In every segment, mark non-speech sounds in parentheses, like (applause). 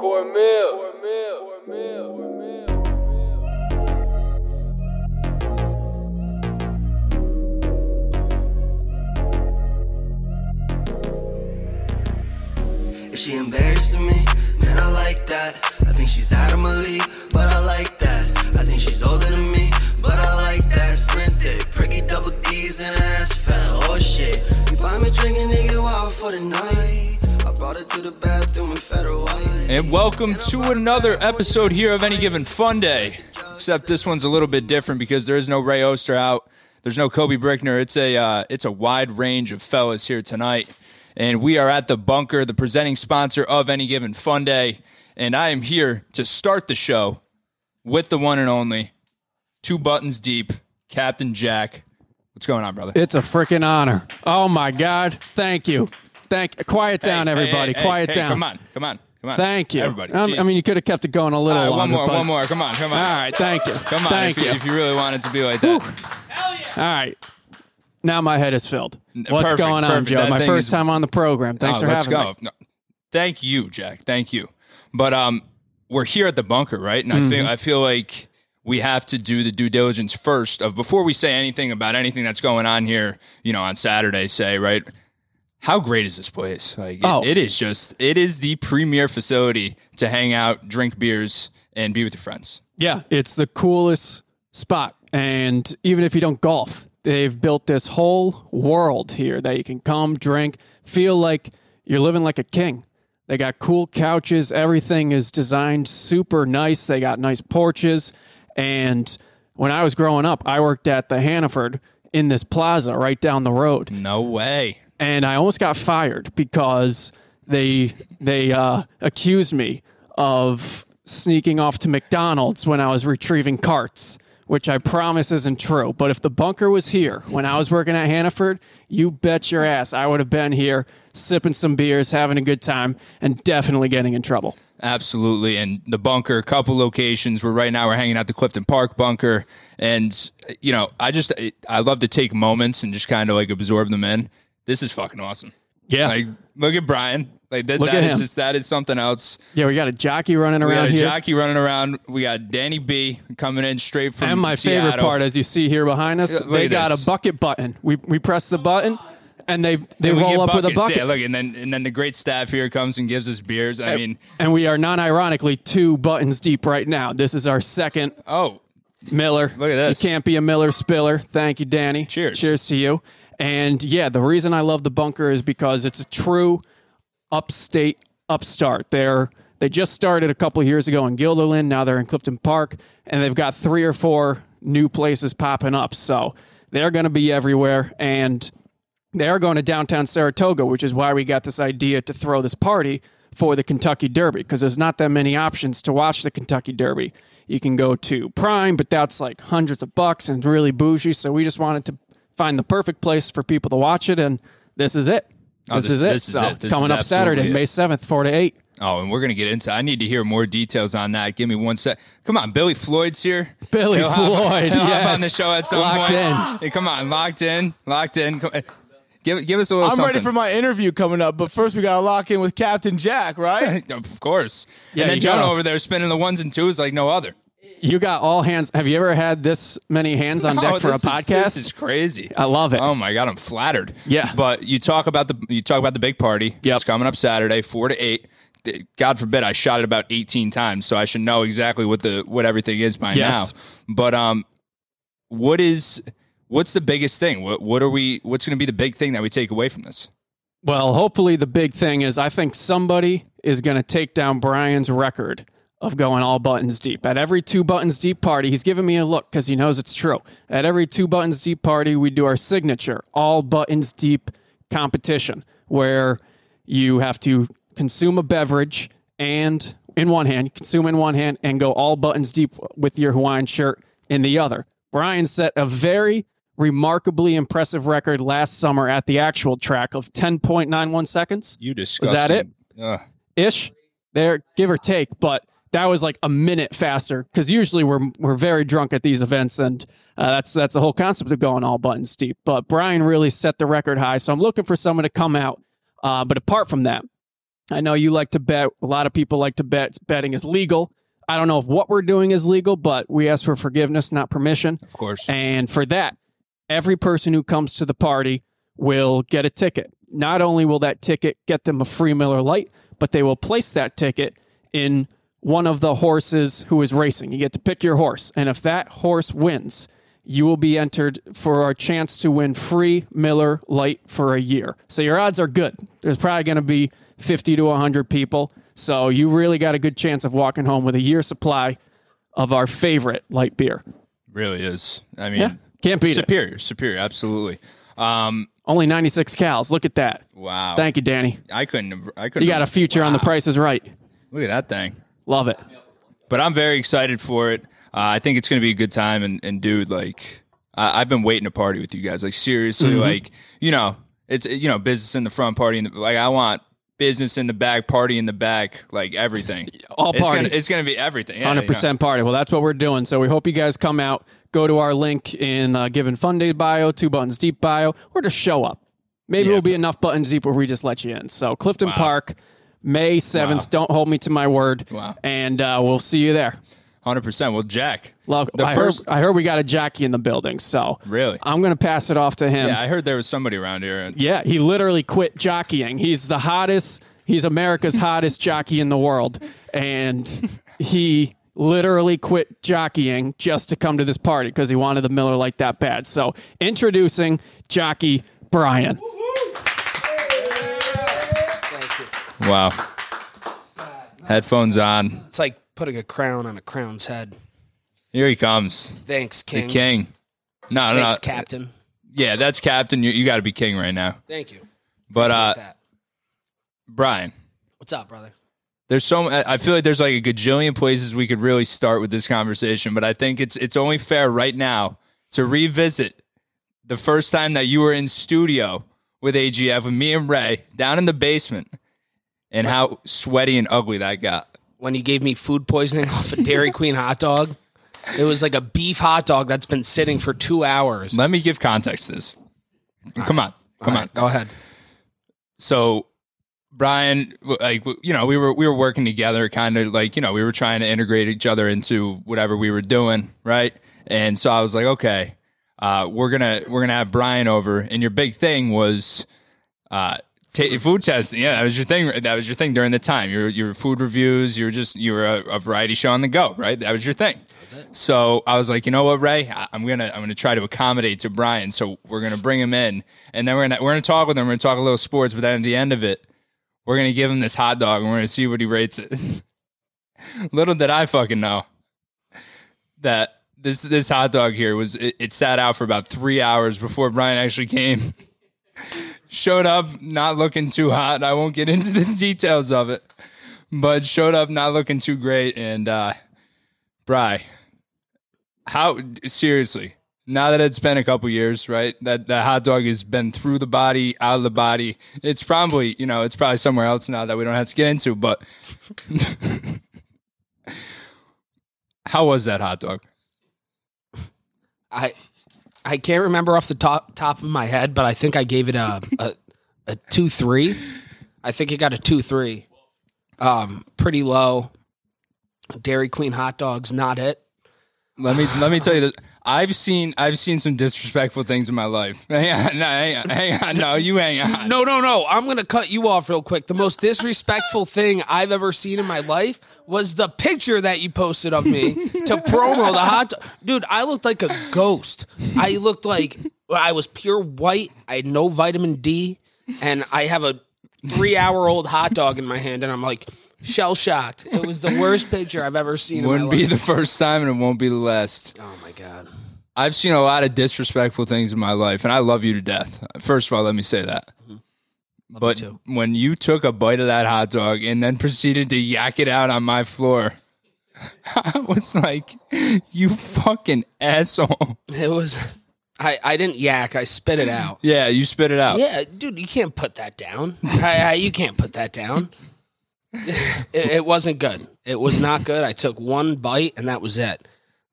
Cornmeal. Cornmeal. Cornmeal. Is she embarrassing me? Man, I like that. I think she's out of my league, and. Oh shit, you buy me drinking, nigga, wild for the night. White. And welcome to another episode here of Any Given Fun Day. Except this one's a little bit different because there is no Ray Osterhout. There's no Kobe Brickner. It's a uh, it's a wide range of fellas here tonight, and we are at the bunker, the presenting sponsor of Any Given Fun Day. And I am here to start the show with the one and only, two buttons deep, Captain Jack. What's going on, brother? It's a freaking honor. Oh my God. Thank you. Thank Quiet down, Hey, hey, everybody. hey, Quiet hey, down. Come on, come on, come on. Thank you. everybody. Um, I mean, you could have kept it going a little All right, one more, but- one more. Come on, come on. All right. Thank you. Come on, Thank if, you. if you really want it to be like that. All right. Now my head is filled. What's Perfect, going on, perfect. Joe? That my first is- time on the program. Thanks Oh, for let's having go. me. No. Thank you, Jack. Thank you. But um, we're here at the bunker, right? And I Mm-hmm. feel I feel like we have to do the due diligence first of before we say anything about anything that's going on here. You know, on Saturday, say right. How great is this place? Like, it- Oh. it is just it is the premier facility to hang out, drink beers, and be with your friends. Yeah, it's the coolest spot. And even if you don't golf, they've built this whole world here that you can come, drink, feel like you're living like a king. They got cool couches. Everything is designed super nice. They got nice porches. And when I was growing up, I worked at the Hannaford in this plaza right down the road No way. and I almost got fired because they they uh, accused me of sneaking off to McDonald's when I was retrieving carts, which I promise isn't true. But if the bunker was here when I was working at Hannaford, you bet your ass I would have been here sipping some beers, having a good time, and definitely getting in trouble. Absolutely. And the bunker, a couple locations where right now we're hanging out the Clifton Park bunker. And, you know, I just, I love to take moments and just kind of like absorb them in. This is fucking awesome. Yeah, Like, look at Brian. Like, that, that at is just, that is something else. yeah, we got a jockey running We got around a here. jockey running around. We got Danny B coming in straight from And my favorite part, as you see here behind us, Yeah, they got this. a bucket button. We we press the button, and they they And roll up with a bucket. Yeah, look, and then and then the great staff here comes and gives us beers. I mean, and we are non-ironically two buttons deep right now. This is our second oh, Miller. Look at this. You can't be a Miller spiller. Thank you, Danny. Cheers. Cheers to you. And yeah, the reason I love the bunker is because it's a true upstate upstart. They're they just started a couple of years ago in Guilderland. Now they're in Clifton Park, and they've got three or four new places popping up. So they're going to be everywhere, and they are going to downtown Saratoga, which is why we got this idea to throw this party for the Kentucky Derby because there's not that many options to watch the Kentucky Derby. You can go to Prime, but that's like hundreds of bucks and really bougie. So we just wanted to find the perfect place for people to watch it, and this is it. Oh, This, this- is it. this is it. it's This coming up Saturday, it. May seventh, four to eight. Oh, and we're gonna get into. I need to hear more details on that. Give me one sec. Come on, Billy Floyd's here. Billy He'll hop- Floyd, he'll hop on the show at some Locked point. in. Hey, come on, locked in, locked in. Come- Give give us a little. I'm something. ready for my interview coming up, but first we gotta lock in with Captain Jack, right? (laughs) Of course. Yeah, and then you Jonah over there spinning the ones and twos like no other. You got all hands. Have you ever had this many hands on (laughs) deck Oh, for a this is- podcast? this is crazy. I love it. Oh my god, I'm flattered. Yeah. But you talk about the you talk about the big party. Yep. It's coming up Saturday, four to eight. God forbid I shot it about 18 times, so I should know exactly what the what everything is by Yes. now. But um, what is what's the biggest thing? What what are we? What's going to be the big thing that we take away from this? Well, hopefully the big thing is I think somebody is going to take down Brian's record of going all buttons deep. At every two buttons deep party, he's giving me a look because he knows it's true. At every two buttons deep party, we do our signature all buttons deep competition where you have to consume a beverage and in one hand, consume in one hand, and go all buttons deep with your Hawaiian shirt in the other. Brian set a very remarkably impressive record last summer at the actual track of 10.91 seconds You disgusting. Is that it? Ugh. ish there, give or take. But that was like a minute faster because usually we're we're very drunk at these events, and uh, that's that's the whole concept of going all buttons deep. But Brian really set the record high, so I'm looking for someone to come out. Uh, but apart from that, I know you like to bet. A lot of people like to bet. Betting is legal. I don't know if what we're doing is legal, but we ask for forgiveness, not permission. Of course. And for that, every person who comes to the party will get a ticket. Not only will that ticket get them a free Miller Lite, but they will place that ticket in one of the horses who is racing. You get to pick your horse. And if that horse wins, you will be entered for a chance to win free Miller Lite for a year. So your odds are good. There's probably going to be 50 to 100 people. So you really got a good chance of walking home with a year supply of our favorite light beer. really is. I mean, Yeah, can't beat it. superior, superior, absolutely. Um, Only 96 cows. Look at that. wow. Thank you, Danny. I couldn't. have- I couldn't. You got a have- future on the Price is Right. Look at that thing. Love it. But I'm very excited for it. Uh, I think it's going to be a good time. And, and dude, like, I, I've been waiting to party with you guys. Like, seriously, Mm-hmm. like, you know, it's you know, business in the front, party in the like. I want business in the back, party in the back, like everything. (laughs) All It's party. gonna, it's gonna be everything. Yeah, Hundred you know. percent party. Well, that's what we're doing. So we hope you guys come out. Go to our link in uh, Given Fun Day bio, Two Buttons Deep bio, or just show up. Maybe Yeah, it'll be enough buttons deep where we just let you in. So Clifton Park, May seventh. Wow. Don't hold me to my word. Wow. And uh, we'll see you there. Hundred percent. Well, Jack. Look, the I, first. heard, I heard we got a jockey in the building, so Really? I'm going to pass it off to him. yeah, I heard there was somebody around here. And Yeah, he literally quit jockeying. He's the hottest. He's America's (laughs) hottest jockey in the world, and he literally quit jockeying just to come to this party because he wanted the Miller like that bad. So, introducing jockey Brian. wow. Headphones on. It's like putting a crown on a crown's head. Here he comes, Thanks, King. the King. No, no, Thanks, no. Captain. Yeah, that's captain. You, you got to be king right now. Thank you. But uh, that. Brian, What's up, brother? there's so I I feel like there's like a gajillion places we could really start with this conversation, but I think it's it's only fair right now to revisit the first time that you were in studio with AGF with me and Ray down in the basement, and how sweaty and ugly that got. When you gave me food poisoning (laughs) off a Dairy (laughs) Queen hot dog, it was like a beef hot dog that's been sitting for two hours. Let me give context to this. Come on, come on. go ahead. so Brian, like you know, we were we were working together, kind of like you know, we were trying to integrate each other into whatever we were doing, right? And so I was like, okay, uh, we're gonna we're gonna have Brian over, and your big thing was uh, ta food testing. Yeah, that was your thing. That was your thing during the time. Your your food reviews. You were just you were a, a variety show on the go, right? That was your thing. So I was like, you know what, Ray, I- I'm gonna I'm gonna try to accommodate to Brian. So we're gonna bring him in, and then we're gonna we're gonna talk with him. We're gonna talk a little sports, but then at the end of it, we're gonna give him this hot dog, and we're gonna see what he rates it. (laughs) little did I fucking know that this this hot dog here was it, it sat out for about three hours before Brian actually came. (laughs) showed up not looking too hot. I won't get (laughs) into the details of it, but showed up not looking too great. And uh, Bry, how seriously? Now that it's been a couple years, right? That that hot dog has been through the body, out of the body. It's probably you know it's probably somewhere else now that we don't have to get into. But (laughs) how was that hot dog? I I can't remember off the top top of my head, but I think I gave it a a, a two three. I think it got a two three. Um, pretty low. Dairy Queen hot dogs, not it. Let me let me tell you this. I've seen I've seen some disrespectful things in my life. (laughs) Hang on, no, hang on, hang on. No, you hang on. No, no, no. I'm gonna cut you off real quick. The most disrespectful thing I've ever seen in my life was the picture that you posted of me (laughs) to promo the hot dog. Dude, I looked like a ghost. I looked like I was pure white. I had no vitamin D, and I have a three hour old hot dog in my hand, and I'm like shell shocked. It was the worst picture I've ever seen. Wouldn't in my be life. the first time, and it won't be the last. Oh my god. I've seen a lot of disrespectful things in my life, and I love you to death. First of all, let me say that. Mm-hmm. But too. when you took a bite of that hot dog and then proceeded to yak it out on my floor, (laughs) I was like, "You fucking asshole!" It was. I, I didn't yak. I spit it out. (laughs) Yeah, you spit it out. Yeah, dude, you can't put that down. I, I, you can't put that down. (laughs) it, it wasn't good. It was not good. I took one bite and that was it.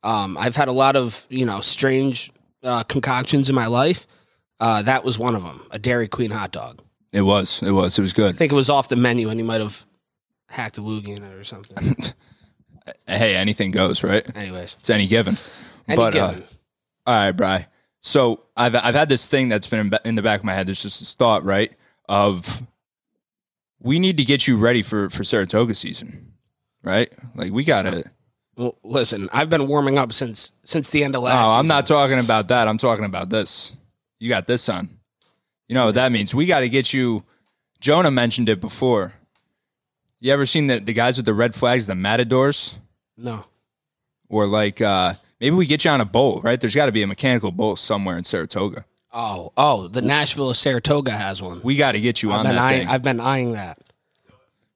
Um, I've had a lot of you know strange uh, concoctions in my life. Uh, that was one of them. A Dairy Queen hot dog. It was. It was. It was good. I think it was off the menu, and he might have hacked a loogie in it or something. (laughs) Hey, anything goes, right? Anyways, It's any given. any but uh, given. all right, Bry. So I've I've had this thing that's been in, in the back of my head. There's just this thought, right? Of we need to get you ready for for Saratoga season, right? Like we gotta. Well, listen, I've been warming up since since the end of last. Oh, last. I'm season. not talking about that. I'm talking about this. You got this on. You know what that means? We got to get you. Jonah mentioned it before. You ever seen the the guys with the red flags, the matadors? No. or like uh maybe we get you on a boat, right? There's got to be a mechanical boat somewhere in Saratoga. Oh, oh, the Nashville of Saratoga has one. We got to get you I've on that eyeing, thing. I've been eyeing that.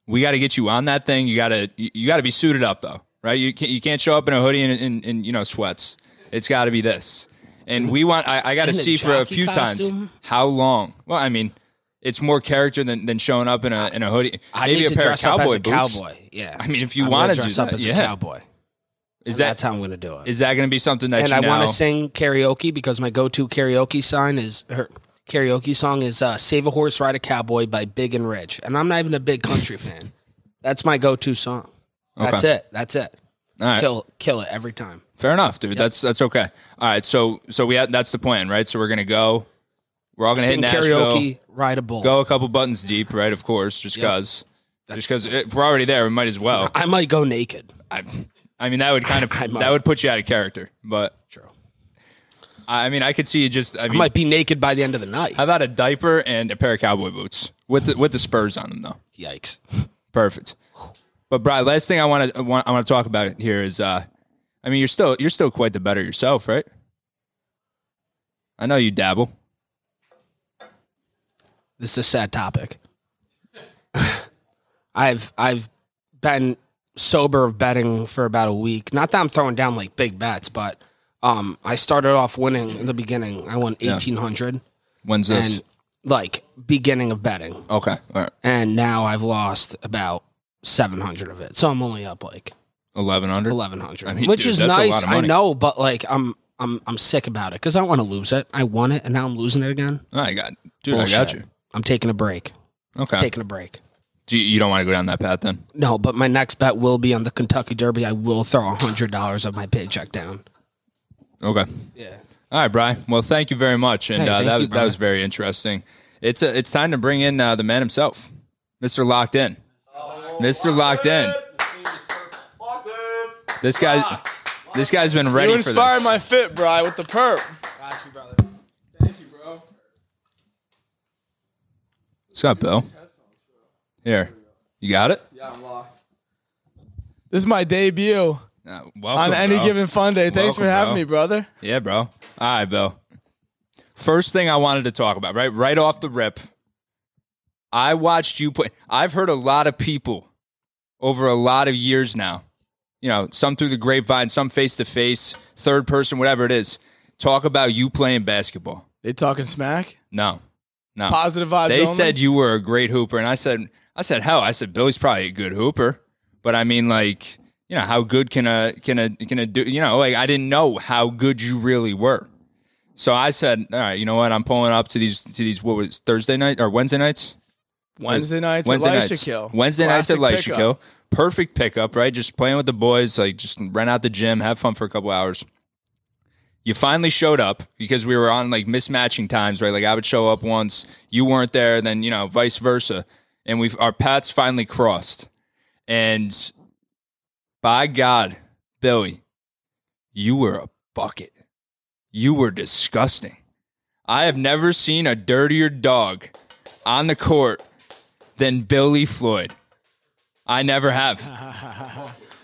we got to get you on that thing. You got to you, you got to be suited up though, right? You can't you can't show up in a hoodie and, and, and you know sweats. It's got to be this. And we want I, I got to see for a few costume? times how long. Well, I mean, it's more character than, than showing up in a in a hoodie. I Maybe need a to pair dress of cowboy up as a boots. cowboy. Yeah. I mean, if you want gonna to do dress that, up as yeah. a cowboy. Is that that's how I'm going to do it. is that going to be something that and you I want to sing karaoke because my go-to karaoke sign is her karaoke song is uh, "Save a Horse, Ride a Cowboy" by Big and Rich, and I'm not even a big country (laughs) fan. That's my go-to song. That's it. That's it. All right. Kill, kill it every time. Fair enough, dude. That's that's okay. All right, so so we had that's the plan, right? So we're gonna go. We're all gonna Sing hit Nashville. karaoke, ride a bull. Go a couple buttons deep, right? Of course, just because. That's Just because if we're already there, we might as well. (laughs) I might go naked. I, I mean, that would kind of (laughs) that would put you out of character. But True. I mean, I could see you just. I I mean, might be naked by the end of the night. how about a diaper and a pair of cowboy boots with the, with the spurs on them, though? Yikes. Perfect. But Brian, last thing I want to I want to talk about here is, uh, I mean, you're still you're still quite the better yourself, right? I know you dabble. This is a sad topic. (laughs) I've I've been sober of betting for about a week. Not that I'm throwing down like big bets, but um, I started off winning in the beginning. I won eighteen hundred, When's this? and like beginning of betting, okay, all right, and now I've lost about seven hundred of it. So I'm only up like eleven hundred. eleven hundred, I mean, which dude, is that's a lot nice. of I money. know, but like I'm I'm I'm sick about it because I don't want to lose it. I won it, and now I'm losing it again. I got, dude. I got you. I'm taking a break. Okay, Taking a break. Do you, you don't want to go down that path then? No, but my next bet will be on the Kentucky Derby. I will throw hundred dollars of my paycheck down. Okay. Yeah. All right, Brian. Well, thank you very much, and Hey, uh, thank that you, was that was very interesting. It's a, it's time to bring in uh, the man himself, Mister Locked In, Mister Locked In. This guy, this guy's been ready You for inspired this. my fit, Bry, with the perp. Got you, brother. Thank you, bro. What's up, Bill? Here, you got it. Yeah, I'm locked. This is my debut Uh, welcome, on any bro. given fun day. Thanks Welcome, for having bro. me, brother. Yeah, bro. All right, Bill. First thing I wanted to talk about, right, right off the rip. I watched you play. I've heard a lot of people over a lot of years now. You know, some through the grapevine, some face to face, third person, whatever it is. Talk about you playing basketball. They talking smack? No, no. Positive vibes They only? said you were a great hooper, and I said, I said, hell, I said Billy's probably a good hooper, but I mean, like, you know, how good can a can a can a do? You know, like I didn't know how good you really were. So I said, all right, you know what? I'm pulling up to these to these what was Thursday night or Wednesday nights? Wednesday nights Wednesday at nights. Wednesday nights at Classic pickup. Kill. Perfect pickup, right? Just playing with the boys, like just rent out the gym, have fun for a couple hours. You finally showed up because we were on like mismatching times, right? Like I would show up once, you weren't there, then you know, vice versa. And we've our paths finally crossed. And by God, Billy, you were a bucket. You were disgusting. I have never seen a dirtier dog on the court than Billy Floyd. I never have.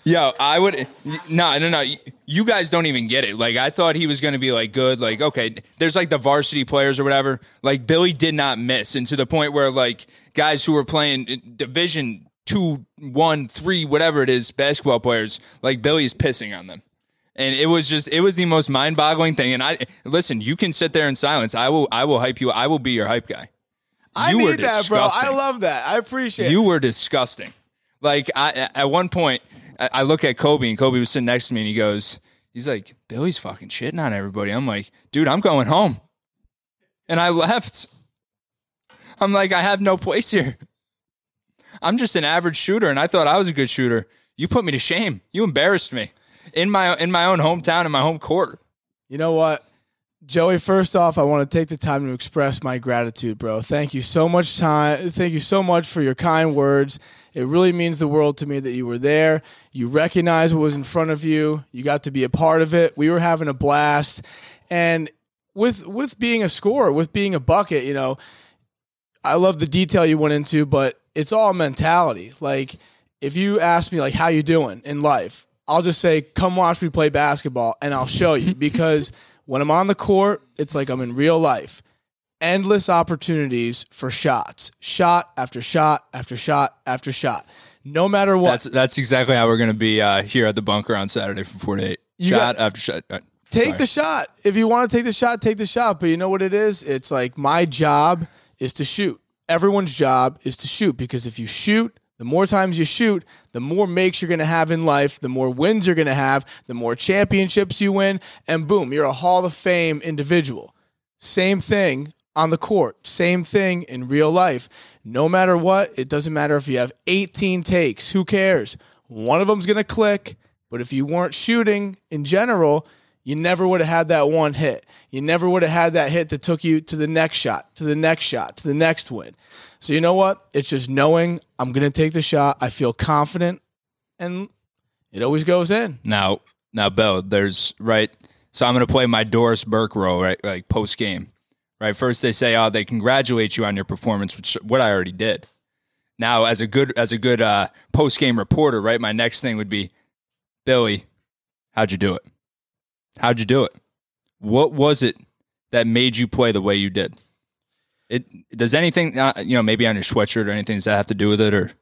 Yo, I would no, no, no. You guys don't even get it. Like I thought he was going to be like good. Like okay, there's like the varsity players or whatever. Like Billy did not miss, and to the point where like guys who were playing Division two, one, three, whatever it is, basketball players, like Billy is pissing on them. And it was just it was the most mind boggling thing. And I listen, you can sit there in silence. I will I will hype you. I will be your hype guy. I You need that, bro. I love that. I appreciate You it. were disgusting. Like I, at one point, I I look at Kobe and Kobe was sitting next to me and he goes, he's like, Billy's fucking shitting on everybody. I'm like, dude, I'm going home. And I left. I'm like, I have no place here. I'm just an average shooter, and I thought I was a good shooter. You put me to shame. You embarrassed me in my in my own hometown, in my home court. You know what? Joey, first off, I want to take the time to express my gratitude, bro. Thank you so much time. Thank you so much for your kind words. It really means the world to me that you were there. You recognized what was in front of you. You got to be a part of it. We were having a blast. And with with being a scorer, with being a bucket, you know, I love the detail you went into, but it's all mentality. Like if you ask me like how you doing in life, I'll just say come watch me play basketball and I'll show you (laughs) because when I'm on the court, it's like I'm in real life. Endless opportunities for shots. Shot after shot after shot after shot. No matter what. That's that's exactly how we're gonna be uh, here at the bunker on Saturday from four to eight. You shot got- after shot. Uh, take sorry. the shot. If you want to take the shot, take the shot. But you know what it is? It's like my job is to shoot. Everyone's job is to shoot because if you shoot, the more times you shoot, the more makes you're going to have in life, the more wins you're going to have, the more championships you win, and boom, you're a Hall of Fame individual. Same thing on the court, same thing in real life. No matter what, it doesn't matter if you have 18 takes, who cares? One of them's going to click, but if you weren't shooting in general, you never would have had that one hit. You never would have had that hit that took you to the next shot, to the next shot, to the next win. So you know what? It's just knowing I'm going to take the shot. I feel confident, and it always goes in. Now, now, Bill, there's right. So I'm going to play my Doris Burke role, right? Like post game, right? First they say, "Oh, they congratulate you on your performance," which what I already did. Now, as a good as a good uh, post game reporter, right? My next thing would be, Billy, how'd you do it? How'd you do it? What was it that made you play the way you did? It does anything, uh, you know, maybe on your sweatshirt or anything. Does that have to do with it, or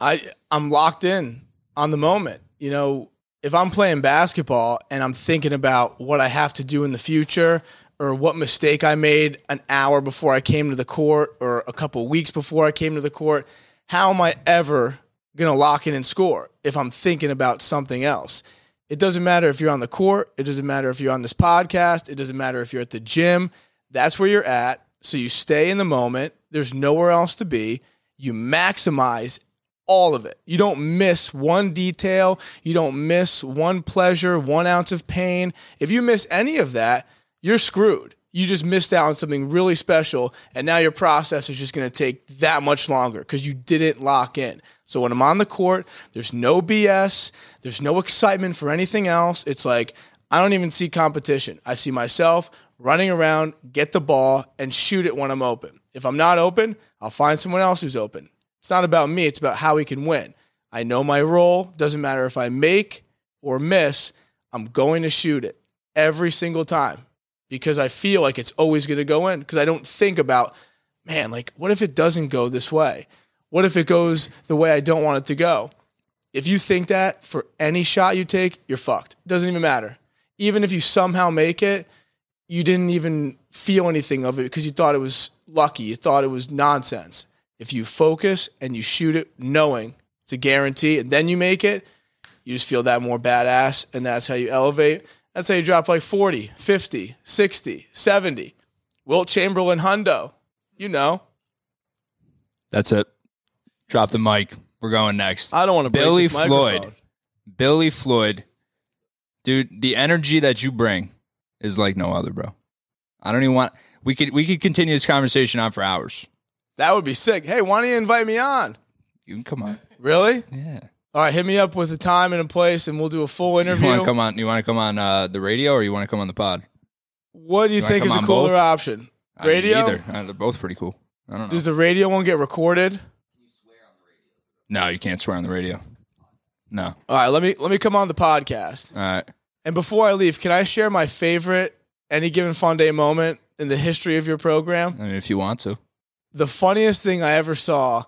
I I'm locked in on the moment. You know, if I'm playing basketball and I'm thinking about what I have to do in the future or what mistake I made an hour before I came to the court or a couple weeks before I came to the court, how am I ever going to lock in and score if I'm thinking about something else? It doesn't matter if you're on the court, it doesn't matter if you're on this podcast, it doesn't matter if you're at the gym. That's where you're at. So you stay in the moment. There's nowhere else to be. You maximize all of it. You don't miss one detail. You don't miss one pleasure, one ounce of pain. If you miss any of that, you're screwed. You just missed out on something really special, and now your process is just going to take that much longer because you didn't lock in. So when I'm on the court, there's no BS, there's no excitement for anything else. It's like I don't even see competition. I see myself running around, get the ball, and shoot it when I'm open. If I'm not open, I'll find someone else who's open. It's not about me, it's about how we can win. I know my role. Doesn't matter if I make or miss, I'm going to shoot it every single time because I feel like it's always going to go in because I don't think about, man, like, what if it doesn't go this way? What if it goes the way I don't want it to go? If you think that for any shot you take, you're fucked. It doesn't even matter. Even if you somehow make it, you didn't even feel anything of it because you thought it was lucky. You thought it was nonsense. If you focus and you shoot it knowing it's a guarantee and then you make it, you just feel that more badass and that's how you elevate. That's say you drop like 40, 50, 60, 70. Wilt Chamberlain Hundo. You know. that's it? Drop the mic. We're going next. I don't want to break Billy Floyd. microphone. Billy Floyd, dude, the energy that you bring is like no other, bro. I don't even want. We could we could continue this conversation on for hours. That would be sick. Hey, why don't you invite me on? You can come on. Really? Yeah. All right, hit me up with a time and a place, and we'll do a full interview. You want to come on? You want to come on uh, the radio or you want to come on the pod? what do you, You think is a cooler both? option? I mean, Radio? Either. Uh, they're both pretty cool. I don't know. Does the radio one get recorded? no, you can't swear on the radio. No. All right, let me let me come on the podcast. All right. And before I leave, can I share my favorite any given fun day moment in the history of your program? I mean, if you want to. The funniest thing I ever saw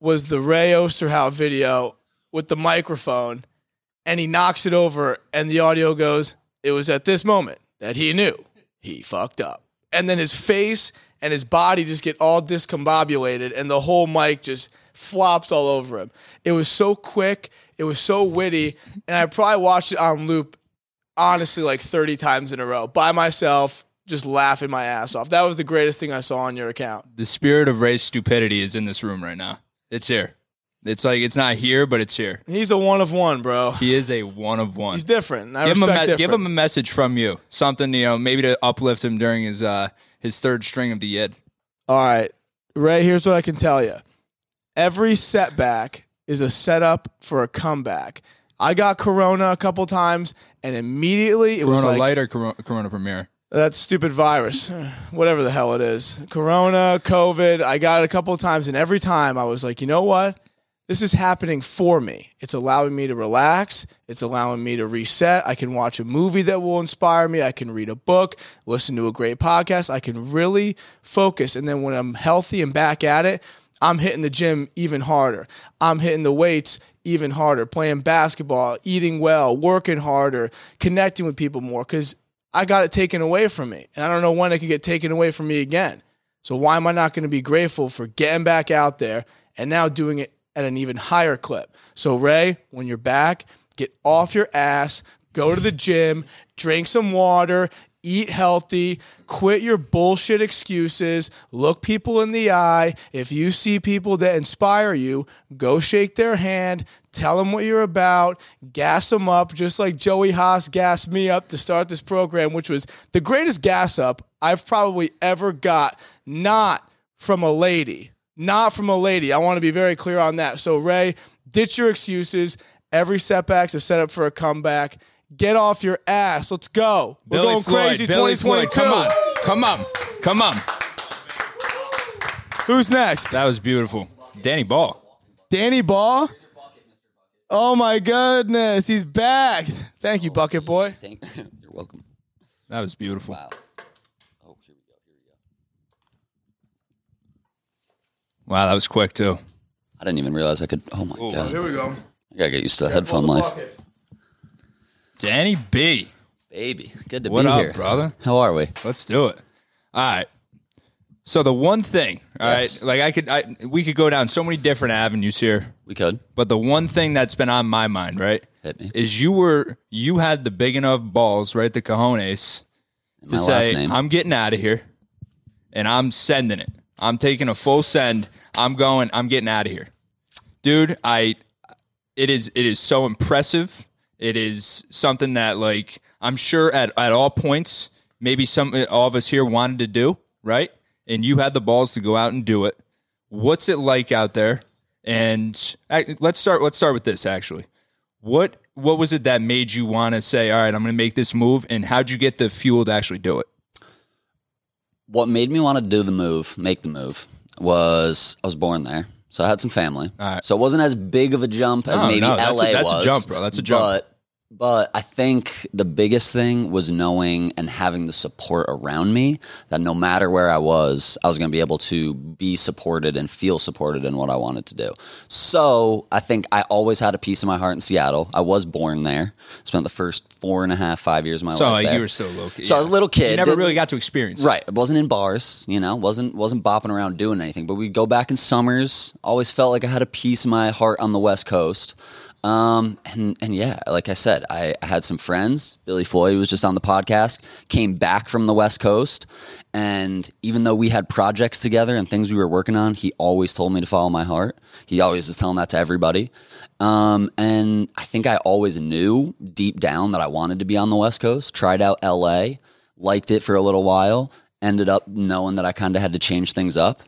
was the Ray Osterhout video with the microphone, and he knocks it over, and the audio goes, "It was at this moment that he knew he fucked up." and then his face and his body just get all discombobulated, and the whole mic just flops all over him. It was so quick, it was so witty, and I probably watched it on loop, honestly, like 30 times in a row by myself, just laughing my ass off. That was the greatest thing I saw on your account. The spirit of Ray's stupidity is in this room right now. It's here. It's like it's not here, but it's here. He's a one of one, bro. He is a one of one. He's different. I give him, a me- different. give him a message from you. Something, you know, maybe to uplift him during his uh his third string of the yid. All right, Ray. Here's what I can tell you. Every setback is a setup for a comeback. I got Corona a couple times, and immediately it was Corona like Light or Corona, Corona Premier? that stupid virus, (sighs) whatever the hell it is. Corona, COVID. I got it a couple of times, and every time I was like, you know what? This is happening for me. It's allowing me to relax. It's allowing me to reset. I can watch a movie that will inspire me. I can read a book, listen to a great podcast. I can really focus. And then when I'm healthy and back at it, I'm hitting the gym even harder. I'm hitting the weights even harder, playing basketball, eating well, working harder, connecting with people more because I got it taken away from me. And I don't know when it can get taken away from me again. So why am I not going to be grateful for getting back out there and now doing it at an even higher clip? So Ray, when you're back, get off your ass, go to the gym, drink some water, eat healthy, quit your bullshit excuses, look people in the eye. If you see people that inspire you, go shake their hand, tell them what you're about, gas them up, just like Joey Haas gassed me up to start this program, which was the greatest gas up I've probably ever got, not from a lady. Not from a lady. I want to be very clear on that. So, Ray, ditch your excuses. Every setback's a setup for a comeback. Get off your ass. Let's go. We're Billy going Floyd, crazy Billy 2022. Floyd, come on, come on, come on. Who's next? That was beautiful. Danny Ball. Danny Ball. Oh my goodness, he's back. Thank you, Bucket Boy. Thank (laughs) You're welcome. That was beautiful. Wow. Oh, here we go. Here we go. Wow, that was quick too. I didn't even realize I could. Oh my god. Here we go. I gotta get used to headphone life. Danny B. Baby, good to What be up, here. brother? How are we? Let's do it. All right. So the one thing, all right, Yes. like I could, I, we could go down so many different avenues here, We could. but the one thing that's been on my mind, right, Hit me. is you were you had the big enough balls, right, the cojones, to My last say name. I'm getting out of here, and I'm sending it. I'm taking a full send. I'm going. I'm getting out of here, dude. I. It is. It is so impressive. It is something that, like, I'm sure at at all points, maybe some all of us here wanted to do, right? And you had the balls to go out and do it. What's it like out there? And uh, let's start. Let's start with this. Actually, what what was it that made you want to say, all right, I'm going to make this move? And how'd you get the fuel to actually do it? What made me want to do the move, make the move, was I was born there. So I had some family. Right. So it wasn't as big of a jump as No, maybe no, that's a- LA that's a was. jump, bro. That's a jump. But but I think the biggest thing was knowing and having the support around me that no matter where I was, I was going to be able to be supported and feel supported in what I wanted to do. So I think I always had a piece of my heart in Seattle. I was born there. Spent the first four and a half, five years of my So life uh, like there. you were still low. So I was a little kid. You never really got to experience. it. Right. It wasn't in bars, you know, wasn't wasn't bopping around doing anything. But we'd go back in summers. Always felt like I had a piece of my heart on the West Coast. Um, and and yeah, like I said, I, I had some friends. Billy Floyd was just on the podcast, came back from the West Coast. And even though we had projects together and things we were working on, he always told me to follow my heart. He always is telling that to everybody. Um, and I think I always knew deep down that I wanted to be on the West Coast. Tried out LA, liked it for a little while, ended up knowing that I kind of had to change things up.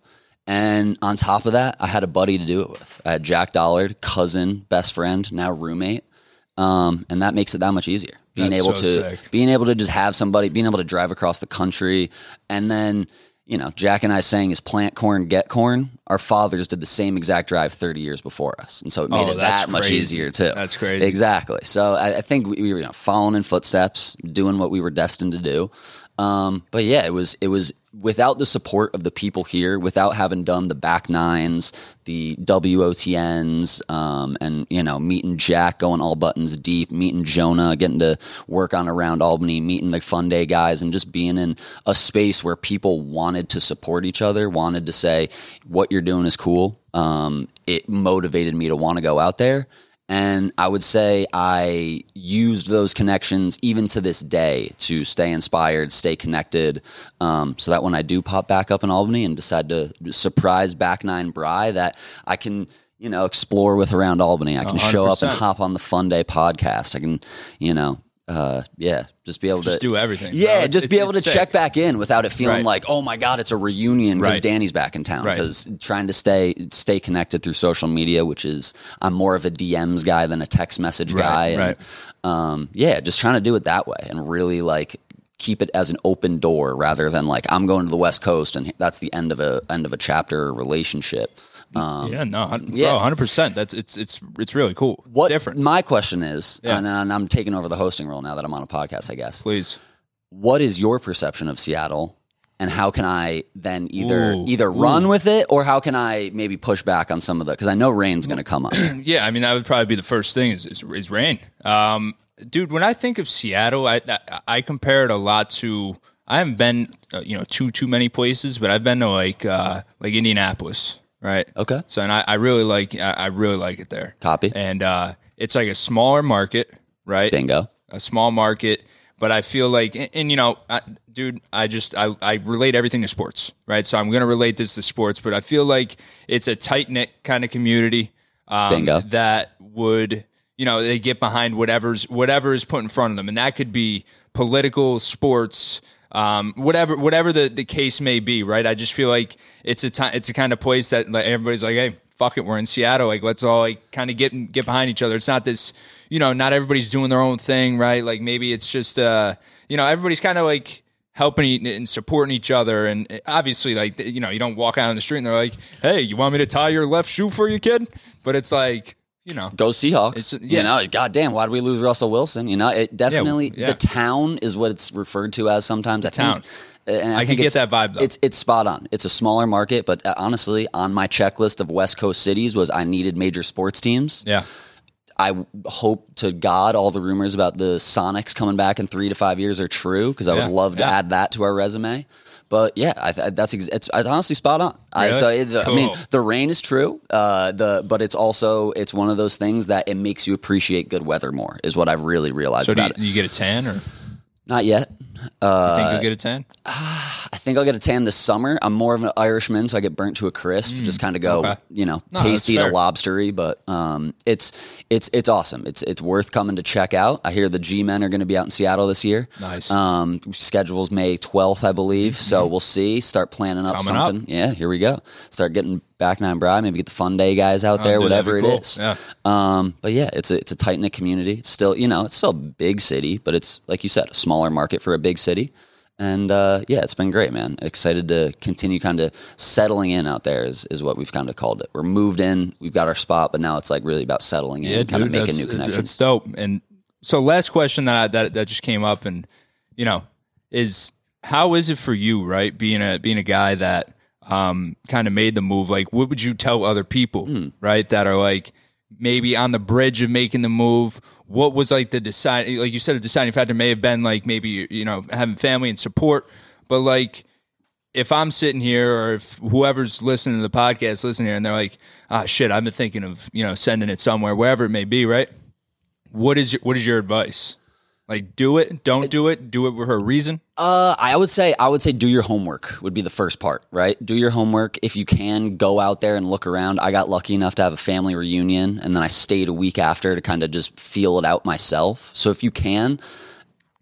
And on top of that, I had a buddy to do it with. I had Jack Dollard, cousin, best friend, now roommate. Um, and that makes it that much easier. Being That's able so to sick. being able to just have somebody, being able to drive across the country, and then you know, Jack and I saying is plant corn, get corn. Our fathers did the same exact drive 30 years before us. And so it made Oh, it that much easier too. That's crazy. Exactly. So I, I think we, we were you know, following in footsteps, doing what we were destined to do. Um, but yeah, it was it was without the support of the people here, without having done the back nines, the WOTNs, um, and you know, meeting Jack, going all buttons deep, meeting Jonah, getting to work on around Albany, meeting the Fun Day guys, and just being in a space where people wanted to support each other, wanted to say what you're doing is cool. Um, it motivated me to want to go out there. And I would say I used those connections even to this day to stay inspired, stay connected, um, so that when I do pop back up in Albany and decide to surprise back nine Bry, that I can you know explore with around Albany. I can show up and hop on the Fun Day podcast. I can you know uh, yeah just be able Just to do everything, bro. Yeah, It's- just be able to sick. check back in without it feeling Right. like oh my god it's a reunion because Right. Danny's back in town Right. because trying to stay stay connected through social media, which is I'm more of a DMs guy than a text message Right, guy. And, right. Um, yeah, just trying to do it that way and really like keep it as an open door rather than like I'm going to the West Coast and that's the end of a end of a chapter relationship. Um, yeah, no, yeah. hundred percent. That's it's it's it's really cool. It's what different? my question is, Yeah. and, and I'm taking over the hosting role now that I'm on a podcast, I guess. Please. what is your perception of Seattle and how can I then either Ooh, either run with it or how can I maybe push back on some of the because I know rain's going to come up. (clears throat) Yeah, I mean that would probably be the first thing is is, is rain. Um, dude, when I think of Seattle, I, I I compare it a lot to. I haven't been, uh, you know, too too many places, but I've been to like uh, like Indianapolis, right? Okay. So and I, I really like I, I really like it there. Copy. And uh, it's like a smaller market, right? Bingo. a small market, but I feel like, and, and, you know, I, dude, I just I, I relate everything to sports, right? So I'm gonna relate this to sports, but I feel like it's a tight knit kind of community um, Bingo. that would, you know, they get behind whatever's whatever is put in front of them, and that could be political, sports. Um, whatever, whatever the, the case may be, right? I just feel like it's a time, it's a kind of place that like everybody's like, hey, fuck it, we're in Seattle. Like, let's all like kind of get get behind each other. It's not this, you know, not everybody's doing their own thing, right? Like maybe it's just, uh, you know, everybody's kind of like helping and supporting each other. And obviously, like, you know, you don't walk out on the street and they're like, hey, you want me to tie your left shoe for you, kid? But it's like, you know, Go Seahawks. It's- yeah. You know, goddamn, why did we lose Russell Wilson? You know, it definitely yeah. the town is what it's referred to as sometimes. I town. Think, and I can get that vibe, though. It's it's spot on. It's a smaller market, but uh, honestly, on my checklist of West Coast cities was I needed major sports teams. yeah. I hope to God all the rumors about the Sonics coming back in three to five years are true because I Yeah, would love to yeah. add that to our resume. But yeah, I th- that's ex- it's, it's honestly spot on. I, so it, the, I mean, the rain is true. Uh, the but it's also it's one of those things that it makes you appreciate good weather more. Is what I've really realized So do you, it. you get a tan or Not yet. Uh, think you'll get a tan? (sighs) I think I'll get a tan this summer. I'm more of an Irishman, so I get burnt to a crisp. just kind of go, Mm, okay. you know, No, pasty to lobstery. But um, it's it's it's awesome. It's it's worth coming to check out. I hear the G Men are going to be out in Seattle this year. Nice. Um, schedules May 12th, I believe. So we'll see. Start planning up Mm-hmm. Coming up. something. Yeah, here we go. Start getting back nine bri. Maybe get the fun day guys out there. Oh, dude, whatever be it cool. is. Yeah. Um, but yeah, it's a it's a tight knit community. It's still you know it's still a big city, but it's like you said, a smaller market for a big city. And uh, yeah, it's been great, man. Excited to continue kind of settling in out there is, is what we've kind of called it. We're moved in, we've got our spot, but now it's like really about settling in, kind of making new connections. That's dope. And so, last question that I, that that just came up, and you know, is how is it for you, right? Being a being a guy that um, kind of made the move. Like, what would you tell other people, Hmm. right, that are like maybe on the bridge of making the move? What was like the decide? Like you said, the deciding factor may have been like maybe you know having family and support, but like if I'm sitting here or if whoever's listening to the podcast listening here and they're like, ah, shit, I've been thinking of, you know, sending it somewhere, wherever it may be, right? What is your, what is your advice? Like, do it, don't do it, do it for a reason. Uh, I would say I would say do your homework would be the first part, right? Do your homework. If you can, go out there and look around. I got lucky enough to have a family reunion, and then I stayed a week after to kind of just feel it out myself. So if you can,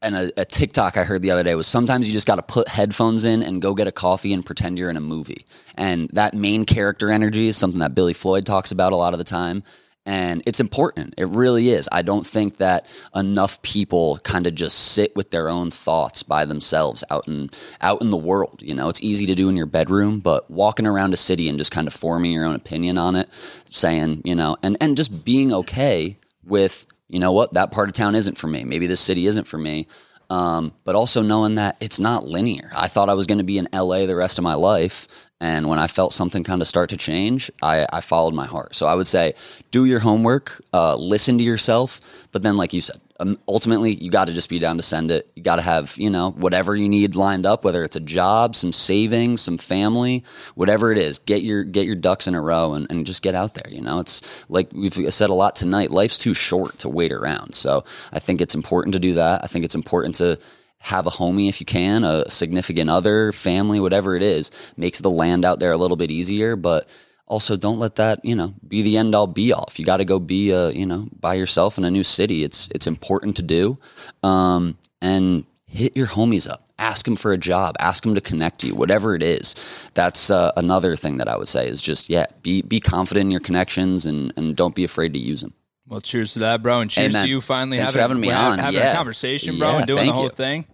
and a, a TikTok I heard the other day was sometimes you just got to put headphones in and go get a coffee and pretend you're in a movie. And that main character energy is something that Billy Floyd talks about a lot of the time. And it's important. It really is. I don't think that enough people kind of just sit with their own thoughts by themselves out in out in the world. You know, it's easy to do in your bedroom, but walking around a city and just kind of forming your own opinion on it, saying, you know, and and just being okay with, you know what, that part of town isn't for me. Maybe this city isn't for me. Um, but also knowing that it's not linear. I thought I was going to be in LA the rest of my life. And when I felt something kind of start to change, I, I followed my heart. So I would say, do your homework, uh, listen to yourself. But then, like you said, um, ultimately, you got to just be down to send it. You got to have, you know, whatever you need lined up, whether it's a job, some savings, some family, whatever it is. Get your get your ducks in a row and, and just get out there. You know, it's like we've said a lot tonight. Life's too short to wait around. So I think it's important to do that. I think it's important to have a homie if you can, a significant other, family, whatever it is, makes the land out there a little bit easier. But also don't let that, you know, be the end all be all. If you got to go be, uh, you know, by yourself in a new city, it's, it's important to do. Um, and hit your homies up, ask them for a job, ask them to connect you, whatever it is. That's uh, another thing that I would say is just, yeah, be, be confident in your connections and, and don't be afraid to use them. Well, cheers to that, bro, and cheers Amen. to you finally Thanks having, for having me on. having Yeah. a conversation, bro, Yeah, and doing the whole you. thing.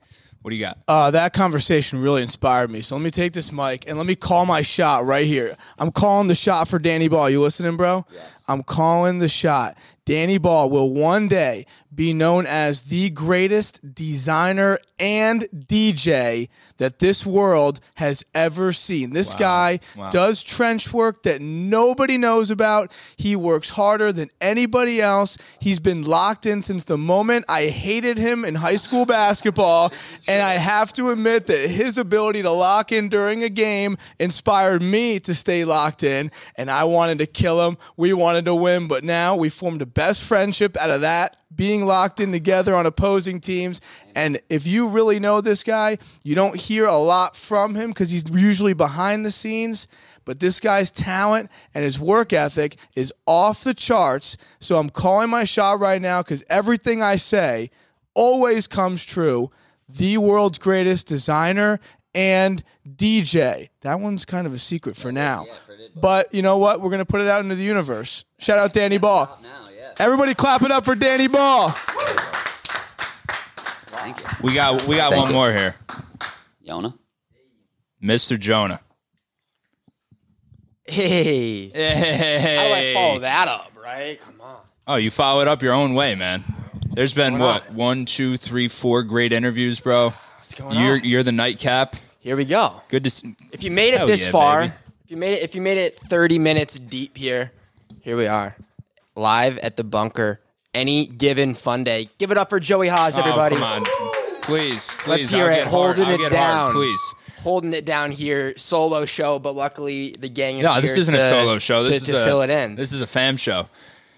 What do you got? Uh, that conversation really inspired me. So let me take this mic and let me call my shot right here. I'm calling the shot for Danny Ball. You listening, bro? I'm calling the shot. Danny Ball will one day be known as the greatest designer and DJ that this world has ever seen. This guy Wow. does trench work that nobody knows about. He works harder than anybody else. He's been locked in since the moment I hated him in high school basketball. (laughs) And I have to admit that his ability to lock in during a game inspired me to stay locked in. And I wanted to kill him. We wanted to win, but now we formed a best friendship out of that being locked in together on opposing teams. And if you really know this guy, you don't hear a lot from him because he's usually behind the scenes. But this guy's talent and his work ethic is off the charts. So I'm calling my shot right now because everything I say always comes true. The world's greatest designer and DJ. That one's kind of a secret for now. But you know what? We're going to put it out into the universe. Shout out Danny Ball. Everybody clap it up for Danny Ball. Thank you. We got we got Thank one you. more here, Yona? Mr. Jonah. Hey. Hey. How do I follow that up, right? Come on. Oh, you follow it up your own way, man. There's been what on? one, two, three, four great interviews, bro. What's going You're on? you're the nightcap. Here we go. Good to see. If you made it Hell this yeah, far, baby. If you made it if you made it 30 minutes deep here, here we are. Live at the bunker. Any given fun day. Give it up for Joey Haas, oh, everybody. Oh, come on. Please, please. Let's hear I'll it. get hard. Holding I'll it get down. Hard, please. Holding it down here, solo show, but luckily the gang is No, here this isn't to, a solo show. This to, is to a, fill it in. This is a fam show.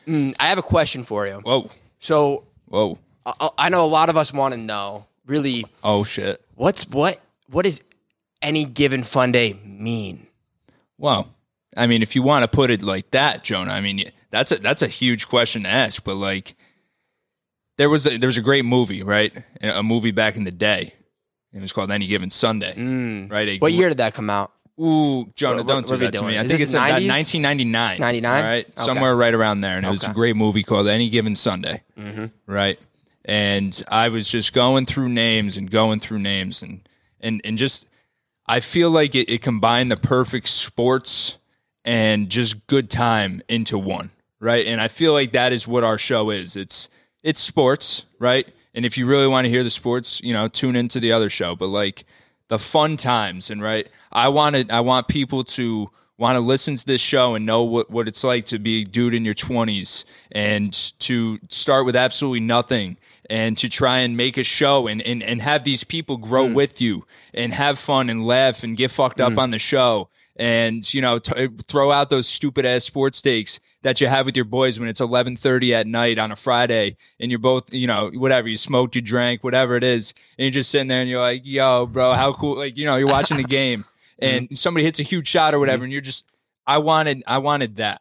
Mm, I have a question for you. Whoa, So whoa. I, I know a lot of us want to know really Oh shit. what's what what does any given fun day mean? Well, I mean, if you want to put it like that, Jonah, I mean, that's a that's a huge question to ask. But like, there was a, there was a great movie, right? A movie back in the day. It was called Any Given Sunday, right? A What gr- year did that come out? Ooh, Jonah, What- don't what do we that to me. I Is think it's about 90s? 1999. 99? All right, Okay. somewhere right around there, and it was a great movie called Any Given Sunday. Mm-hmm. Right, and I was just going through names and going through names and and and just I feel like it, it combined the perfect sports and just good time into one, right? And I feel like that is what our show is. It's it's sports, right? And if you really want to hear the sports, you know, tune into the other show. But like the fun times and right, I wanted I want people to want to listen to this show and know what, what it's like to be a dude in your 20s and to start with absolutely nothing and to try and make a show and, and, and have these people grow mm. with you and have fun and laugh and get fucked up mm. on the show and you know t- uh, throw out those stupid ass sports stakes that you have with your boys when it's 11:30 at night on a Friday and you're both you know whatever you smoked you drank whatever it is and you're just sitting there and you're like yo bro how cool like you know you're watching the (laughs) game mm-hmm. and somebody hits a huge shot or mm-hmm. whatever and you're just I wanted I wanted that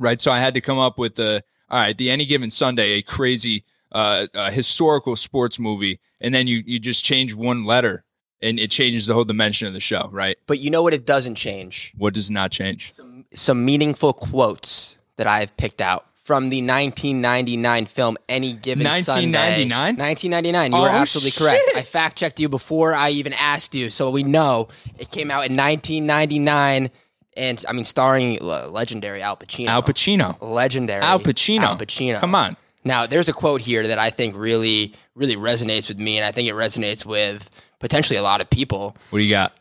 right? So I had to come up with the all right the any given Sunday a crazy uh, uh historical sports movie and then you you just change one letter and it changes the whole dimension of the show right But you know what it doesn't change? what does not change Some some meaningful quotes that I've picked out from the 1999 film Any Given 1999? Sunday. 1999. You Oh, are absolutely correct. I fact checked you before I even asked you, so we know it came out in 1999, and I mean starring legendary Al Pacino. Al Pacino legendary Al Pacino Al Pacino. come on Now, there's a quote here that I think really, really resonates with me, and I think it resonates with potentially a lot of people. What do you got?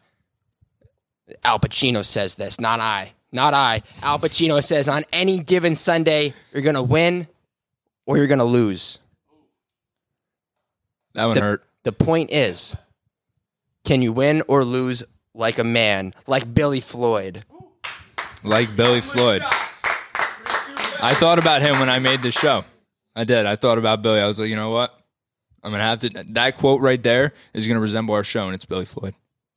Al Pacino says this, not I. Not I. Al Pacino says, on any given Sunday, you're going to win or you're going to lose. That one The, hurt. the point is, can you win or lose like a man, like Billy Floyd? Like Billy Floyd. I thought about him when I made this show. I did. I thought about Billy. I was like, you know what? I'm gonna have to. That quote right there is gonna resemble our show, and it's Billy Floyd.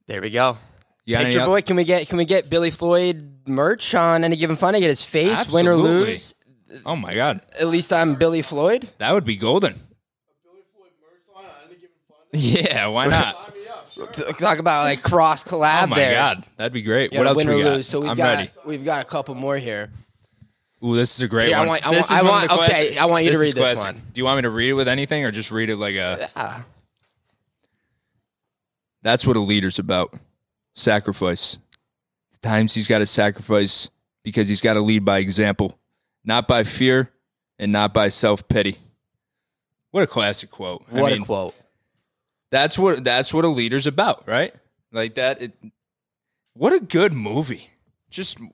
There we go. You got any Picture oth- boy, can we get can we get Billy Floyd merch on any given Sunday? Get his face, win or Absolutely. lose. Oh my god, At least I'm Billy Floyd. that would be golden. (laughs) Yeah, why not? Talk about like cross collab there. Oh my there. god, that'd be great. You What gotta else win we or got? lose. So we've I'm got ready. we've got a couple more here. Ooh, this is a great Yeah, I one. want- I This want- is I one want- okay, classic- I want you to read this classic. one. Do you want me to read it with anything, or just read it like a? Yeah. That's what a leader's about. Sacrifice. The times he's got to sacrifice because he's got to lead by example, not by fear and not by self pity. What a classic quote. I what mean, a quote. That's what that's what a leader's about, right? Like that. It, what a good movie. Just I-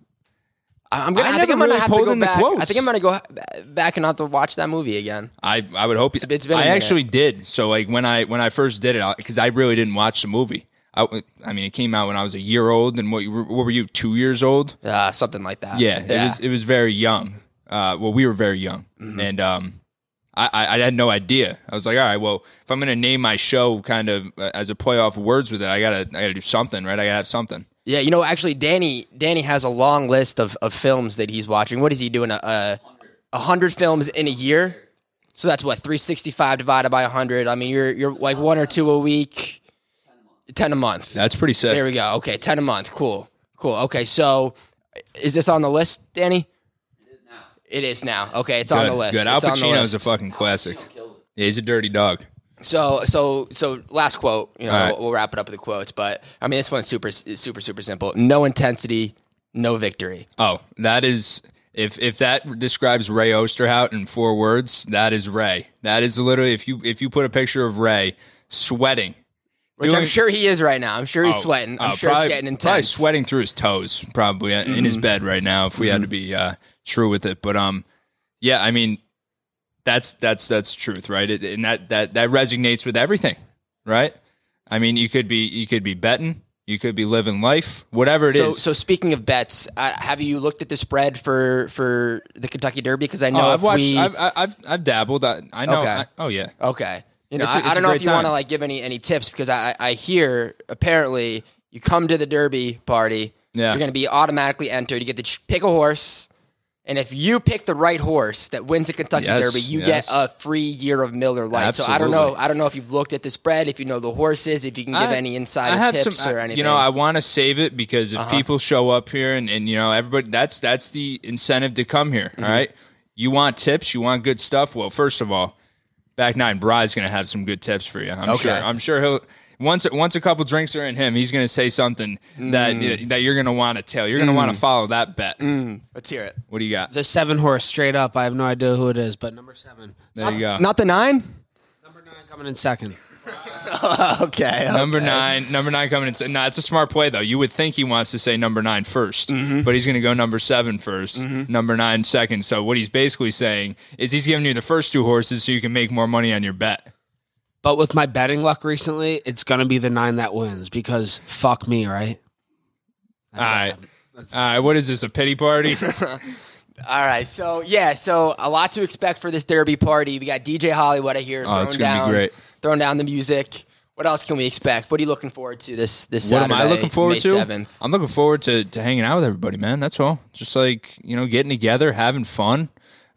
I'm gonna. I I, think I'm gonna really have to go in the back. quotes. I think I'm gonna go back and have to watch that movie again. I I would hope It's- it's been a I minute. actually did. So like when I when I first did it, because I really didn't watch the movie. I, I mean, it came out when I was a year old, and what were- what were you? Two years old? Uh, something like that. Yeah, it was it was very young. Uh, well, we were very young, Mm-hmm. and um, I, I I had no idea. I was like, all right, well, if I'm gonna name my show kind of uh, as a play off words with it, I gotta I gotta do something, right? I gotta have something. Yeah, you know, actually, Danny Danny has a long list of, of films that he's watching. What is he doing? A, a, a hundred films in a year. So that's what three sixty five divided by hundred. I mean, you're you're like one or two a week, ten a month. That's pretty sick. there we go. Okay, ten a month. Cool, cool. Okay, so is this on the list, Danny? It is now. Okay, it's on the Good, list. good. Al It's on the Pacino's a fucking classic. Yeah, he's a dirty dog. So so so last quote. You know, right. we'll, we'll wrap it up with the quotes. But I mean, this one's super super super simple. No intensity, no victory. Oh, that is if if that describes Ray Osterhout in four words, that is Ray. That is literally if you if you put a picture of Ray sweating, Which doing- I'm sure he is right now. I'm sure he's Oh, sweating. I'm oh, sure probably- it's getting Probably intense. Mm-hmm. sweating through his toes, probably uh, in his bed right now. If we had to be uh, true with it, but um, yeah, I mean, that's that's that's truth, right? It, and that that that resonates with everything, right? I mean, you could be you could be betting, you could be living life, whatever it is. So, so speaking of bets, uh, have you looked at the spread for for the Kentucky Derby? Because I know oh, I've watched, we I've, I've I've dabbled. I, I know. Okay. I- oh yeah. okay, you know, It's a- I, it's I don't know if you want to like give any any tips because I I hear apparently you come to the Derby party, Yeah. you're going to be automatically entered. You get to ch- pick a horse. And if you pick the right horse that wins the Kentucky Yes, Derby, you yes. get a free year of Miller Lite. So I don't know. I don't know if you've looked at the spread, if you know the horses, if you can give I- any insider I have tips some, or anything. You know, I want to save it because Uh-huh. if people show up here and, and you know everybody, that's that's the incentive to come here. Mm-hmm. all right, you want tips, you want good stuff. Well, first of all, back nine Bri's going to have some good tips for you. I'm Okay. sure. I'm sure he'll. Once, once a couple drinks are in him, he's going to say something that Mm. that you're going to want to tell. You're going to want to follow that bet. Let's hear it. What do you got? The seven horse straight up. I have no idea who it is, but number seven. There you go. Not the nine. Number nine coming in second. (laughs) Okay. Number nine, number nine coming in. No, it's a smart play though. You would think he wants to say number nine first, Mm-hmm. but he's going to go number seven first, number nine second. So what he's basically saying is he's giving you the first two horses so you can make more money on your bet. But with my betting luck recently, it's gonna be the nine that wins because fuck me, right? All right, all right. What is this? A pity party? (laughs) All right. So yeah. So a lot to expect for this Derby party. We got DJ Hollywood I hear Oh, throwing it's gonna be down, great. throwing down the music. What else can we expect? What are you looking forward to this this what am I looking forward May to? 7th? I'm looking forward to to hanging out with everybody, man. That's all. Just like you know, getting together, having fun,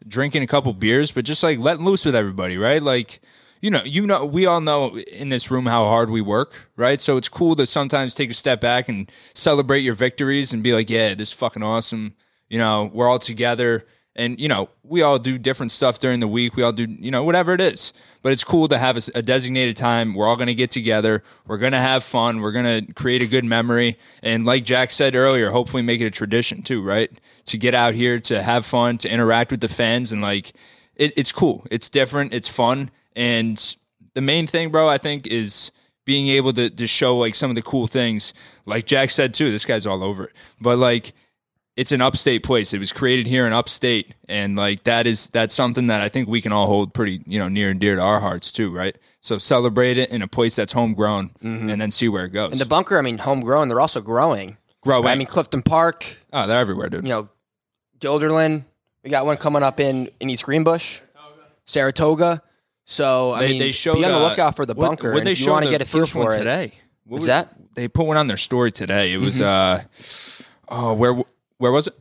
drinking a couple beers, but just like letting loose with everybody, right? Like. You know, you know, we all know in this room how hard we work, right? So it's cool to sometimes take a step back and celebrate your victories and be like, "Yeah, this is fucking awesome." You know, we're all together, and you know, we all do different stuff during the week. We all do, you know, whatever it is. But it's cool to have a designated time. We're all going to get together. We're going to have fun. We're going to create a good memory, and like Jack said earlier, hopefully make it a tradition too, right? To get out here, to have fun, to interact with the fans, and like it, it's cool. It's different. It's fun. And the main thing, bro, I think is being able to, to show like some of the cool things. Like Jack said too, this guy's all over it. But like it's an upstate place. It was created here in upstate. And like that is that's something that I think we can all hold pretty, you know, near and dear to our hearts too, right? So celebrate it in a place that's homegrown mm-hmm. and then see where it goes. And the bunker, I mean, homegrown. They're also growing. Growing. I mean, Clifton Park, oh, they're everywhere, dude. you know, Guilderland. We got one coming up in, in East Greenbush, Saratoga. So I they, mean, they showed be on the uh, lookout for the what- bunker. What, and they if you want to the get a feel first one for it today? What Was was that? They put one on their story today. It was uh, oh, where where was it?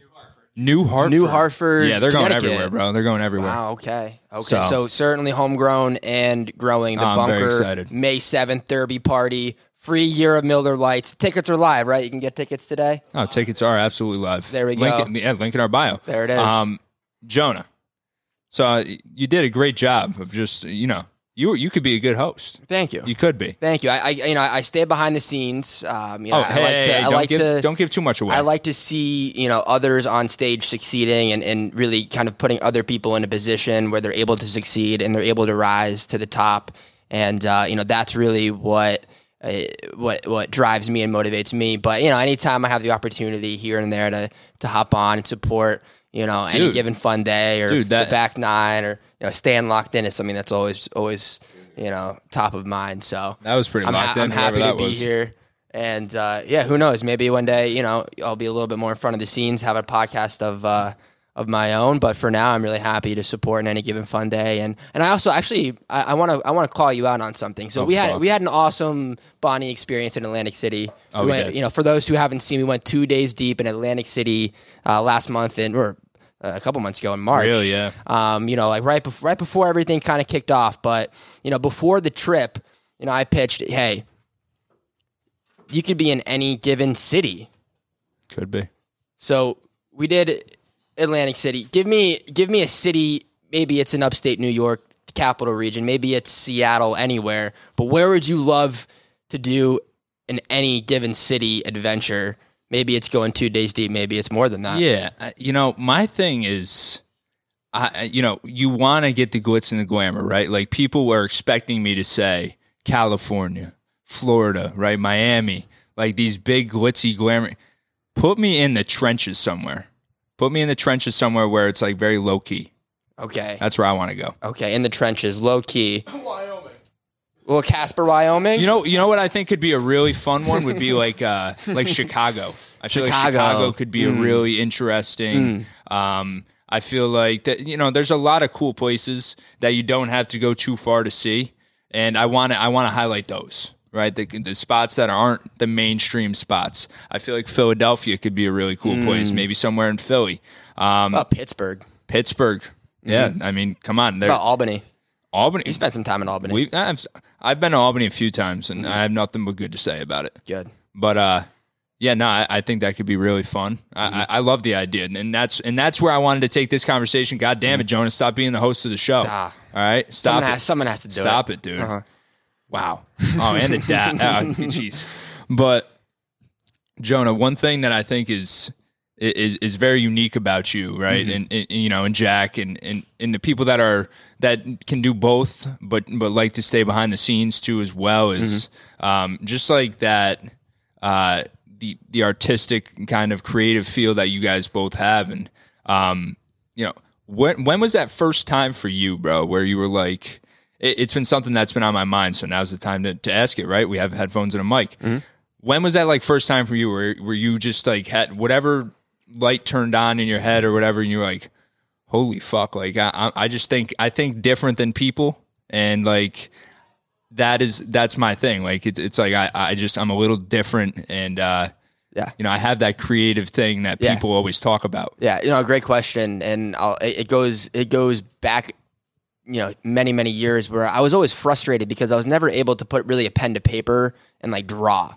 New Hartford. New Hartford, Yeah, they're going everywhere, bro. They're going everywhere. Wow. Okay. Okay. So- So, certainly homegrown and growing. The I'm very bunker. excited. May seventh, Derby party. Free year of Miller Lites. Tickets are live, right? You can get tickets today. Oh, tickets are absolutely live. There we go. It, yeah, link in our bio. There it is. Um, Jonah. So uh, you did a great job of just you know you you could be a good host. Thank you. You could be. Thank you. I, I you know I stay behind the scenes. Um, you know, Oh, I hey, like to. I don't like give to. don't give too much away. I like to see you know others on stage succeeding and, and really kind of putting other people in a position where they're able to succeed and they're able to rise to the top. And uh, you know that's really what uh, what what drives me and motivates me. But you know, anytime I have the opportunity here and there to to hop on and support. You know, any given fun day or Dude, that- the back nine or you know staying locked in is something that's always always you know top of mind. So That was pretty I'm, locked in, I'm happy to be was. here. And uh, yeah, who knows? Maybe one day, you know, I'll be a little bit more in front of the scenes, have a podcast of uh, of my own. But for now, I'm really happy to support in any given fun day. And and I also actually I want to I want to call you out on something. So Oh, we had we had an awesome Bonnie experience in Atlantic City. Oh, we went, did. you know, for those who haven't seen, we went two days deep in Atlantic City uh, last month in or uh, a couple months ago in March. Really, yeah. Um, you know, like right before right before everything kind of kicked off. But you know, before the trip, you know, I pitched, hey, you could be in any given city. Could be. So we did Atlantic City. Give me give me a city. Maybe it's in upstate New York, capital region. Maybe it's Seattle, anywhere. But where would you love to do in any given city adventure? Maybe it's going two days deep. Maybe it's more than that. Yeah, you know, my thing is, I- you know, you want to get the glitz and the glamour, right? Like people were expecting me to say California, Florida, right, Miami, like these big glitzy glamour. Put me in the trenches somewhere. Put me in the trenches somewhere where it's like very low key. Okay. That's where I want to go. Okay. In the trenches, low key. (laughs) Wyoming. Well, Casper, Wyoming. You know, you know what I think could be a really fun one would be (laughs) like uh like Chicago. I feel like Chicago. Chicago could be a really interesting. Um, I feel like that you know there's a lot of cool places that you don't have to go too far to see, and I want to I want to highlight those. Right, the, the spots that aren't the mainstream spots. I feel like Philadelphia could be a really cool place. Maybe somewhere in Philly, um, About Pittsburgh. Pittsburgh. Yeah, I mean, come on, About Albany. Albany. You spent some time in Albany. We, I've, I've been to Albany a few times, and I have nothing but good to say about it. Good. But uh, yeah, no, I, I think that could be really fun. I, I, I love the idea, and that's and that's where I wanted to take this conversation. God damn it, Jonas, stop being the host of the show. Ah. All right, stop Someone it. has, someone has to do stop it. Stop it, dude. Uh-huh. Wow. Oh, and the dad. oh, Jeez. But Jonah, one thing that I think is is is very unique about you, right? Mm-hmm. And, and you know, and Jack and, and and the people that are that can do both, but but like to stay behind the scenes too as well is Mm-hmm. um, just like that. Uh, the the artistic kind of creative feel that you guys both have, and um, you know, when when was that first time for you, bro, where you were like, it, it's been something that's been on my mind, so now's the time to, to ask it, right? We have headphones and a mic. When was that like first time for you, where where you just like had whatever light turned on in your head or whatever, and you're like, holy fuck, like I I- just think I think different than people, and like that is that's my thing. Like it's it's like I I just I'm a little different, and uh, Yeah. you know I have that creative thing that Yeah. people always talk about. Yeah, you know, a great question, and I'll, it goes it goes back, you know, many many years where I was always frustrated because I was never able to put really a pen to paper and like draw.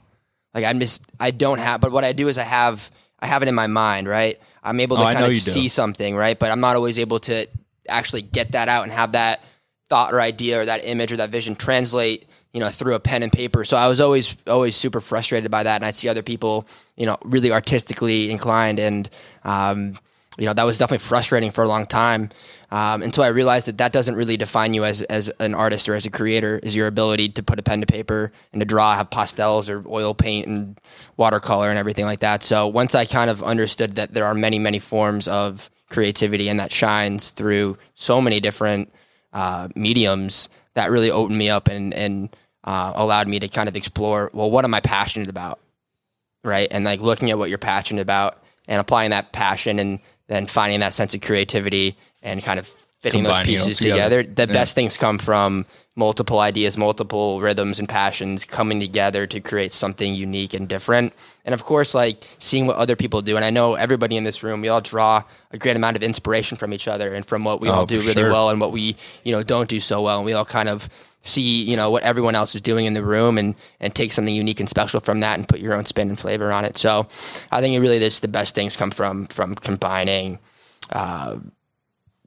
Like I'm just I don't have, but what I do is I have I have it in my mind, right? I'm able to Oh, kind of see something, right? But I'm not always able to actually get that out and have that thought or idea or that image or that vision translate you know through a pen and paper so i was always always super frustrated by that and i'd see other people you know really artistically inclined and um you know, that was definitely frustrating for a long time um, until I realized that that doesn't really define you as, as an artist or as a creator, is your ability to put a pen to paper and to draw, have pastels or oil paint and watercolor and everything like that. So once I kind of understood that there are many, many forms of creativity and that shines through so many different uh, mediums, that really opened me up and, and uh, allowed me to kind of explore, well, what am I passionate about? right? And like looking at what you're passionate about and applying that passion and then finding that sense of creativity and kind of fitting those Combining all pieces together. together. The best things come from multiple ideas, multiple rhythms and passions coming together to create something unique and different. And of course, like seeing what other people do. And I know everybody in this room, we all draw a great amount of inspiration from each other and from what we Oh, all do really sure. well and what we, you know, don't do so well. And we all kind of see, you know, what everyone else is doing in the room and and take something unique and special from that and put your own spin and flavor on it. So I think it really this the best things come from from combining uh,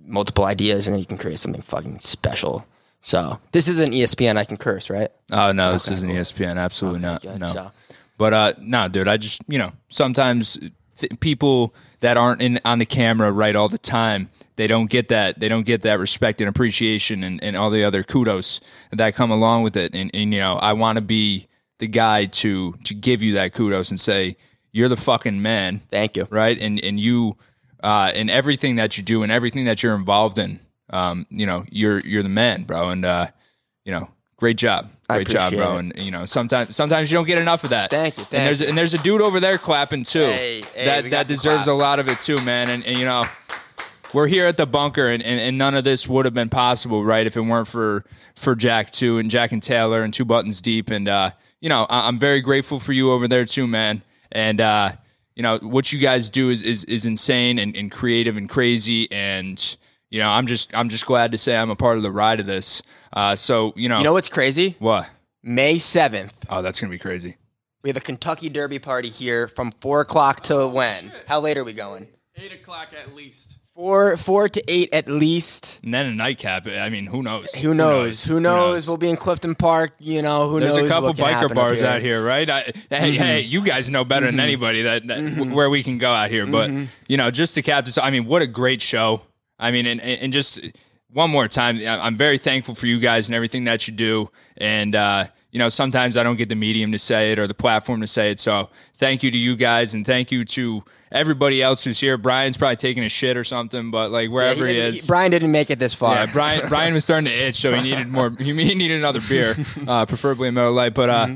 multiple ideas and then you can create something fucking special. So this isn't ESPN. I can curse, right? Oh no, this isn't ESPN. Absolutely not. good. No. So- But uh, no, dude. I just you know sometimes th- people that aren't in on the camera right all the time, they don't get that. They don't get that respect and appreciation and, and all the other kudos that come along with it. And, and you know, I want to be the guy to to give you that kudos and say you're the fucking man. Thank you. right? And and you uh, and everything that you do and everything that you're involved in, um, you know, you're you're the man, bro. And uh, you know, great job, great job, bro. it. And you know, sometimes sometimes you don't get enough of that. Thank you, thank and there's and there's a dude over there clapping too. Hey, hey, that that some deserves a lot of it too, man. And, and you know. We're here at the bunker, and, and, and none of this would have been possible, right, if it weren't for for Jack too, and Jack and Taylor, and two buttons deep, and uh, you know, I, I'm very grateful for you over there too, man. And uh, you know what you guys do is is, is insane and, and creative and crazy and you know i'm just i'm just glad to say i'm a part of the ride of this uh, so you know You know what's crazy? what May seventh, oh that's gonna be crazy we have a Kentucky Derby party here from four o'clock to when? How late are we going? Eight o'clock at least. Four, four to eight at least. and then a nightcap i mean who knows Who knows? Who knows? We'll be in Clifton Park. You know, who there's knows? There's a couple what biker bars here. out here right I, hey, mm-hmm. hey you guys know better than mm-hmm. anybody that, that mm-hmm. where we can go out here but you know just to cap this i mean what a great show i mean and, and just one more time i'm very thankful for you guys and everything that you do and uh you know sometimes i don't get the medium to say it or the platform to say it so thank you to you guys and thank you to everybody else who's here brian's probably taking a shit or something but like Yeah, wherever he, didn't- is Brian didn't make it this far. yeah, Brian. Brian was starting to itch, so he needed more. He needed another beer, (laughs) uh, preferably a Miller Lite. But uh,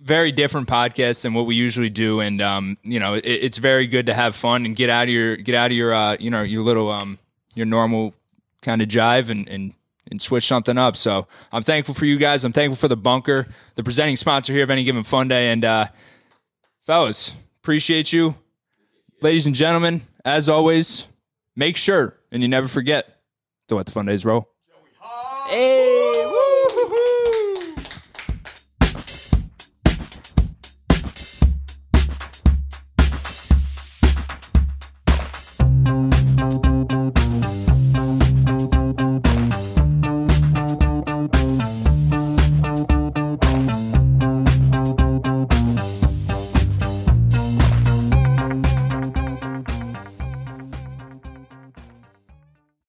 very different podcast than what we usually do, and um, you know, it, it's very good to have fun and get out of your get out of your uh, you know your little um your normal kind of jive and and and switch something up. So I'm thankful for you guys. I'm thankful for the bunker, the presenting sponsor here of any given fun day, and uh, fellas, appreciate you, ladies and gentlemen. As always, make sure and you never forget to let the fun days roll. Hey.